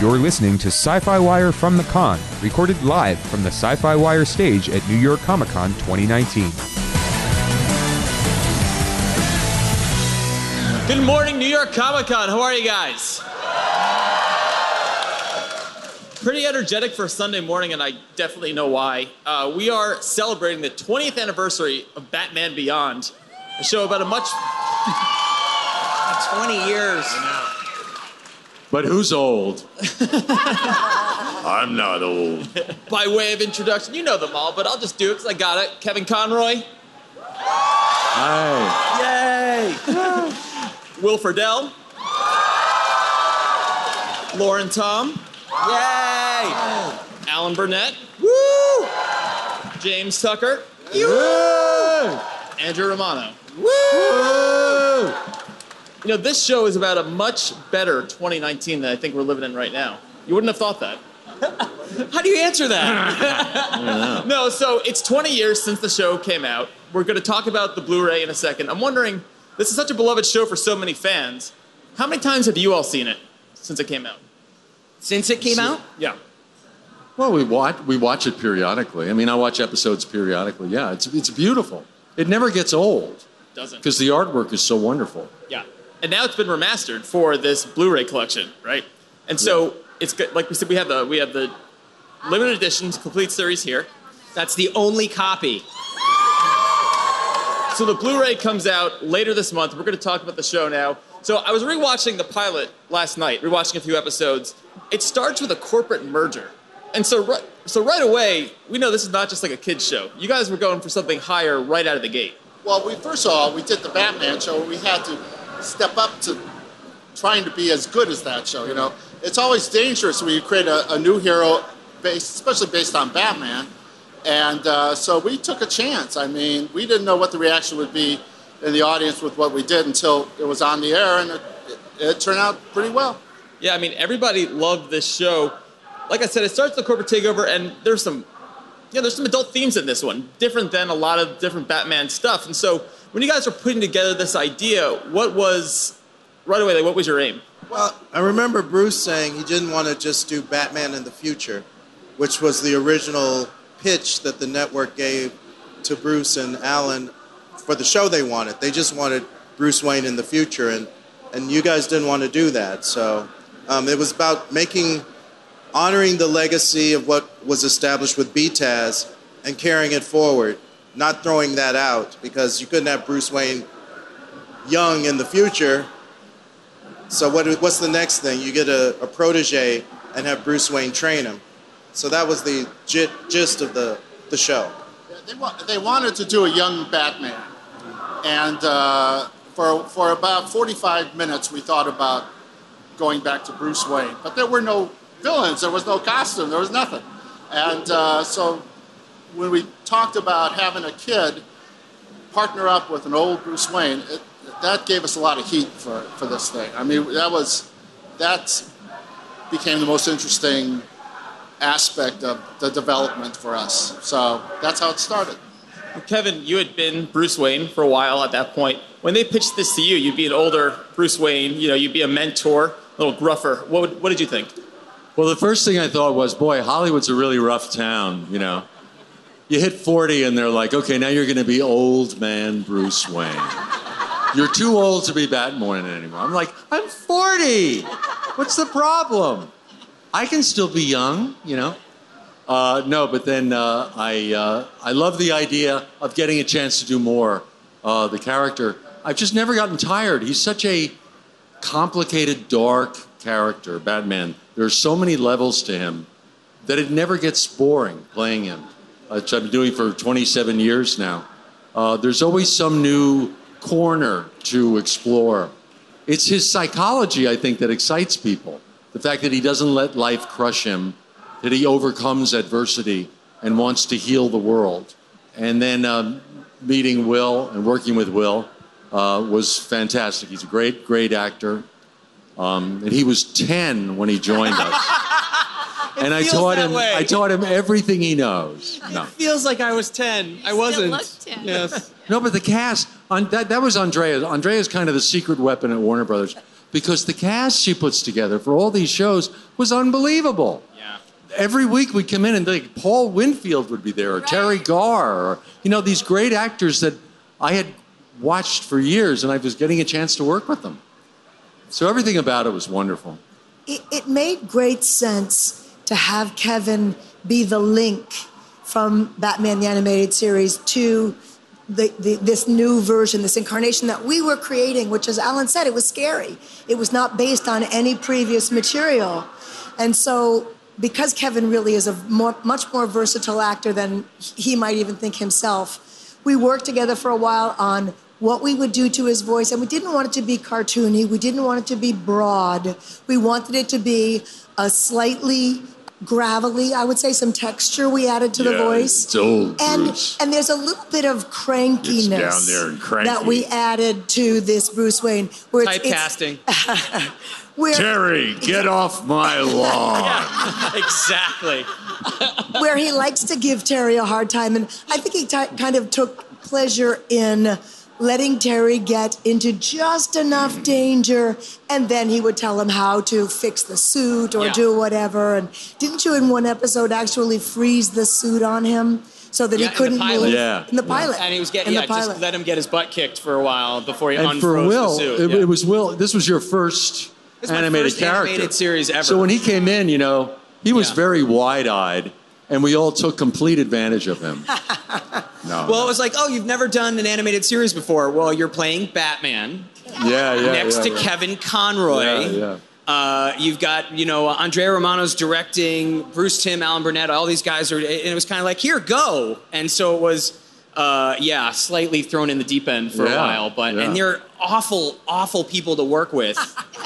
You're listening to Sci-Fi Wire from the Con, recorded live from the Sci-Fi Wire stage at New York Comic Con 2019. Good morning, New York Comic Con. How are you guys? Pretty energetic for a Sunday morning, and I definitely know why. Uh, we are celebrating the 20th anniversary of Batman Beyond, a show about a much. 20 years. But who's old? I'm not old. By way of introduction, you know them all, but I'll just do it because I got it. Kevin Conroy, Hi. Yay! Will Friedle, Lauren Tom, Yay! Alan Burnett, Woo! James Tucker, Woo! Andrea Romano. Woo! You know, this show is about a much better 2019 than I think we're living in right now. You wouldn't have thought that. How do you answer that? no, so it's 20 years since the show came out. We're going to talk about the Blu ray in a second. I'm wondering, this is such a beloved show for so many fans. How many times have you all seen it since it came out? Since it came out? Yeah. Well, we watch we watch it periodically. I mean, I watch episodes periodically. Yeah, it's it's beautiful. It never gets old Doesn't. because the artwork is so wonderful. Yeah. And now it's been remastered for this Blu-ray collection, right? And so it's good. Like we said, we have the we have the limited edition complete series here. That's the only copy. So the Blu-ray comes out later this month. We're going to talk about the show now. So I was rewatching the pilot last night, rewatching a few episodes. It starts with a corporate merger, and so right, so right away we know this is not just like a kids show. You guys were going for something higher right out of the gate. Well, we first of all we did the Batman show. We had to step up to trying to be as good as that show. You know, it's always dangerous when you create a, a new hero, based, especially based on Batman. And uh, so we took a chance. I mean, we didn't know what the reaction would be in the audience with what we did until it was on the air, and it, it, it turned out pretty well. Yeah, I mean everybody loved this show. Like I said, it starts the corporate takeover, and there's some, yeah, there's some adult themes in this one, different than a lot of different Batman stuff. And so when you guys were putting together this idea, what was right away? Like, what was your aim? Well, I remember Bruce saying he didn't want to just do Batman in the future, which was the original pitch that the network gave to Bruce and Alan for the show they wanted. They just wanted Bruce Wayne in the future, and, and you guys didn't want to do that. So um, it was about making, honoring the legacy of what was established with BTAS and carrying it forward, not throwing that out because you couldn't have Bruce Wayne young in the future so what, what's the next thing? You get a, a protege and have Bruce Wayne train him. So that was the gist of the, the show. They, wa- they wanted to do a young Batman. And uh, for, for about 45 minutes, we thought about going back to Bruce Wayne. But there were no villains, there was no costume, there was nothing. And uh, so when we talked about having a kid partner up with an old Bruce Wayne, it, that gave us a lot of heat for, for this thing. I mean, that was, that became the most interesting aspect of the development for us. So that's how it started. Kevin, you had been Bruce Wayne for a while at that point. When they pitched this to you, you'd be an older Bruce Wayne. You know, you'd be a mentor, a little gruffer. What, would, what did you think? Well, the first thing I thought was, boy, Hollywood's a really rough town. You know, you hit 40 and they're like, okay, now you're going to be old man Bruce Wayne. You're too old to be Batman anymore. I'm like, I'm 40. What's the problem? I can still be young, you know. Uh, no, but then uh, I uh, I love the idea of getting a chance to do more. Uh, the character, I've just never gotten tired. He's such a complicated, dark character, Batman. There are so many levels to him that it never gets boring playing him, which I've been doing for 27 years now. Uh, there's always some new corner to explore. It's his psychology, I think, that excites people. the fact that he doesn't let life crush him, that he overcomes adversity and wants to heal the world. And then um, meeting Will and working with Will uh, was fantastic. He's a great, great actor. Um, and he was 10 when he joined us. and I taught him way. I taught him everything he knows. No. Feels like I was 10. I wasn't. look 10. Yes. No, but the cast on that that was Andrea. Andrea's kind of the secret weapon at Warner Brothers because the cast she puts together for all these shows was unbelievable. Yeah. Every week we'd come in and like Paul Winfield would be there or Teri Garr or you know these great actors that I had watched for years and I was getting a chance to work with them. So everything about it was wonderful. it, it made great sense to have Kevin be the link from Batman the Animated Series to the, the, this new version, this incarnation that we were creating, which, as Alan said, it was scary. It was not based on any previous material. And so, because Kevin really is a more, much more versatile actor than he might even think himself, we worked together for a while on what we would do to his voice, and we didn't want it to be cartoony. We didn't want it to be broad. We wanted it to be a slightly gravelly, I would say, some texture we added to the voice. it's old and Bruce. and there's a little bit of crankiness down there and cranky. that we added to this Bruce Wayne, where it's, it's Typecasting. where Terry, get off my lawn. exactly. where he likes to give Terry a hard time. And I think he ti kind of took pleasure in letting Terry get into just enough danger, and then he would tell him how to fix the suit or Yeah. do whatever. And didn't you, in one episode, actually freeze the suit on him so that Yeah, he couldn't pilot. move? Yeah. In the pilot. And he was getting, yeah, just let him get his butt kicked for a while before he And unfroze for Will, the suit. it, yeah. it was Will. This was your first This my animated first character. animated series ever. So when he came in, you know, he was Yeah. very wide-eyed, and we all took complete advantage of him. no. Well, it was like, oh, you've never done an animated series before. Well, you're playing Batman yeah, yeah. next yeah, to yeah. Kevin Conroy. Yeah, yeah. Uh, you've got, you know, Andrea Romano's directing, Bruce Timm, Alan Burnett, all these guys are, and it was kind of like, here, go. And so it was, uh, yeah, slightly thrown in the deep end for a Yeah, while, but, yeah. and they're awful, awful people to work with.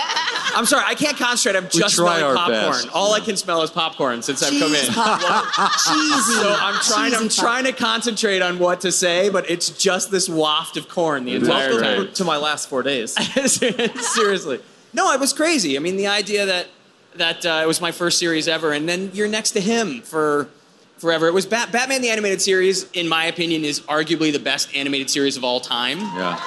I'm sorry, I can't concentrate. I'm just try smelling popcorn. best. All I can smell is popcorn since I've come Cheese in. popcorn. Cheesy. So I'm trying. I'm cheesy trying to concentrate on what to say, but it's just this waft of corn the entire Welcome time. to my last four days. Seriously, no, it was crazy. I mean, the idea that that uh, it was my first series ever, and then you're next to him for forever. It was Bat- Batman the animated series, in my opinion, is arguably the best animated series of all time. Yeah.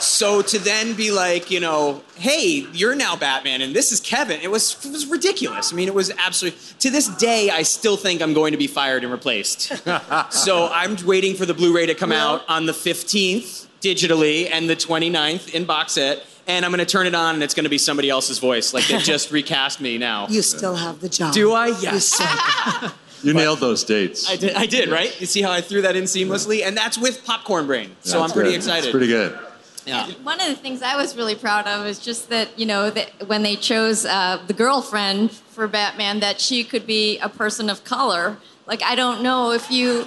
So to then be like, you know, hey, you're now Batman and this is Kevin, it was it was ridiculous. I mean, it was absolutely to this day I still think I'm going to be fired and replaced. so I'm waiting for the Blu-ray to come out on the 15th digitally and the 29th in box set. And I'm going to turn it on, and it's going to be somebody else's voice. Like they just recast me now. You still have the job. Do I? Yes. still- You nailed those dates. I did. I did. Right? You see how I threw that in seamlessly, and that's with Popcorn Brain. So That's I'm pretty good. excited. It's pretty good. Yeah. One of the things I was really proud of is just that, you know, that when they chose uh, the girlfriend for Batman, that she could be a person of color. Like, I don't know if you,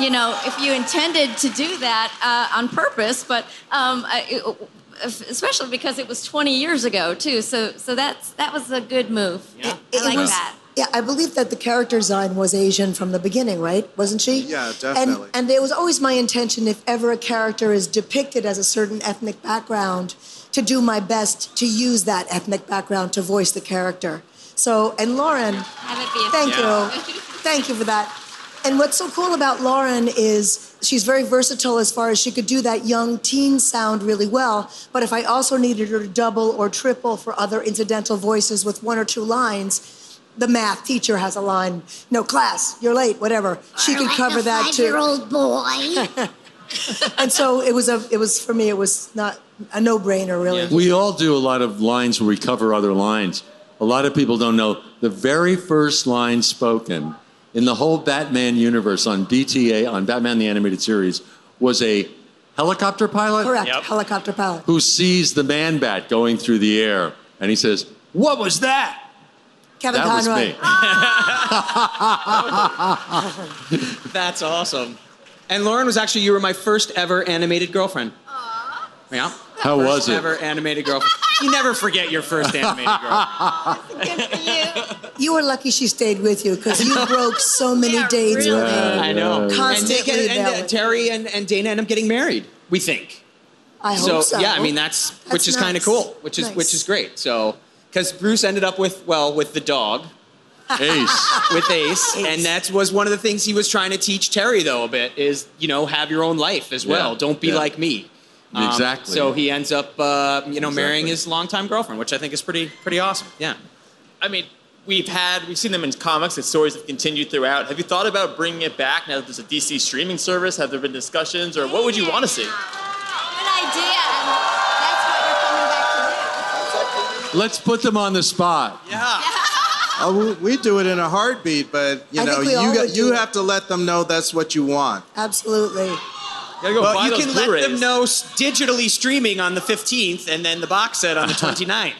you know, if you intended to do that uh, on purpose, but um, I, especially because it was 20 years ago too. So, so that's that was a good move. Yeah. I like was- that. Yeah, I believe that the character design was Asian from the beginning, right? Wasn't she? Yeah, definitely. And, and it was always my intention, if ever a character is depicted as a certain ethnic background, to do my best to use that ethnic background to voice the character. So, and Lauren, Have it be a Thank Yeah. you. Thank you for that. And what's so cool about Lauren is she's very versatile as far as she could do that young teen sound really well. But if I also needed her to double or triple for other incidental voices with one or two lines, the math teacher has a line, no class, you're late, whatever. She could cover that too. Five-year-old boy. And so it was a it was for me it was not a no-brainer really. Yeah. We all do a lot of lines where we cover other lines. A lot of people don't know the very first line spoken in the whole Batman universe on BTA, on Batman the Animated Series, was a helicopter pilot Correct. Yep. Helicopter pilot. who sees the man bat going through the air. And he says, What was that? Kevin that was Conroy. me. That's awesome. And Lauren was actually you were my first ever animated girlfriend. Aww. Yeah. How First was it? Ever animated girlfriend. You never forget your first animated girlfriend. Good for You You were lucky she stayed with you because you broke so many dates with her. I know. And, they Constantly get, and uh. Terry and, and Dana end up getting married. We think. I so, hope so. yeah, I mean that's, which That's is kind of cool, which is Nice. which is great. So because Bruce ended up with well with the dog. Ace. with Ace, and that was one of the things he was trying to teach Terry though a bit is you know have your own life as well. Yeah, Don't be yeah. like me. Um, Exactly. So he ends up uh, you know marrying his longtime girlfriend, which I think is pretty pretty awesome. Yeah. I mean, we've had we've seen them in comics. The stories have continued throughout. Have you thought about bringing it back now that there's a DC streaming service? Have there been discussions, or what would you want to see? Good idea. Let's put them on the spot. Yeah. Oh, we, we do it in a heartbeat, but you I know, think we you all got, do you it. have to let them know that's what you want. Absolutely. Gotta go Well, you those can let Blu-rays. them know s- digitally streaming on the 15th and then the box set on the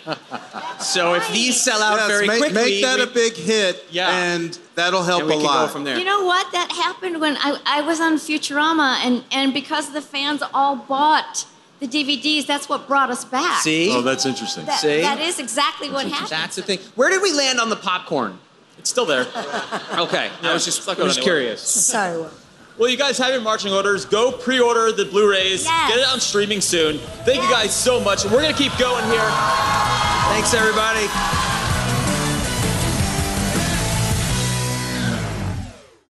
29th. so if these sell out Yes, very make, quickly, make that we, a big hit, Yeah. and that'll help and we a can lot. go from there. You know what? That happened when I, I was on Futurama, and, and because the fans all bought the DVDs, that's what brought us back. See? Oh, that's interesting. That, See? that is exactly what happened. That's the thing. Where did we land on the popcorn? It's still there. Okay, I was just, it's not I was anywhere. curious. Sorry. Will. Well, you guys have your marching orders. Go pre-order the Blu-rays. Yes. Get it on streaming soon. Thank you guys so much. We're gonna keep going here. Thanks, everybody.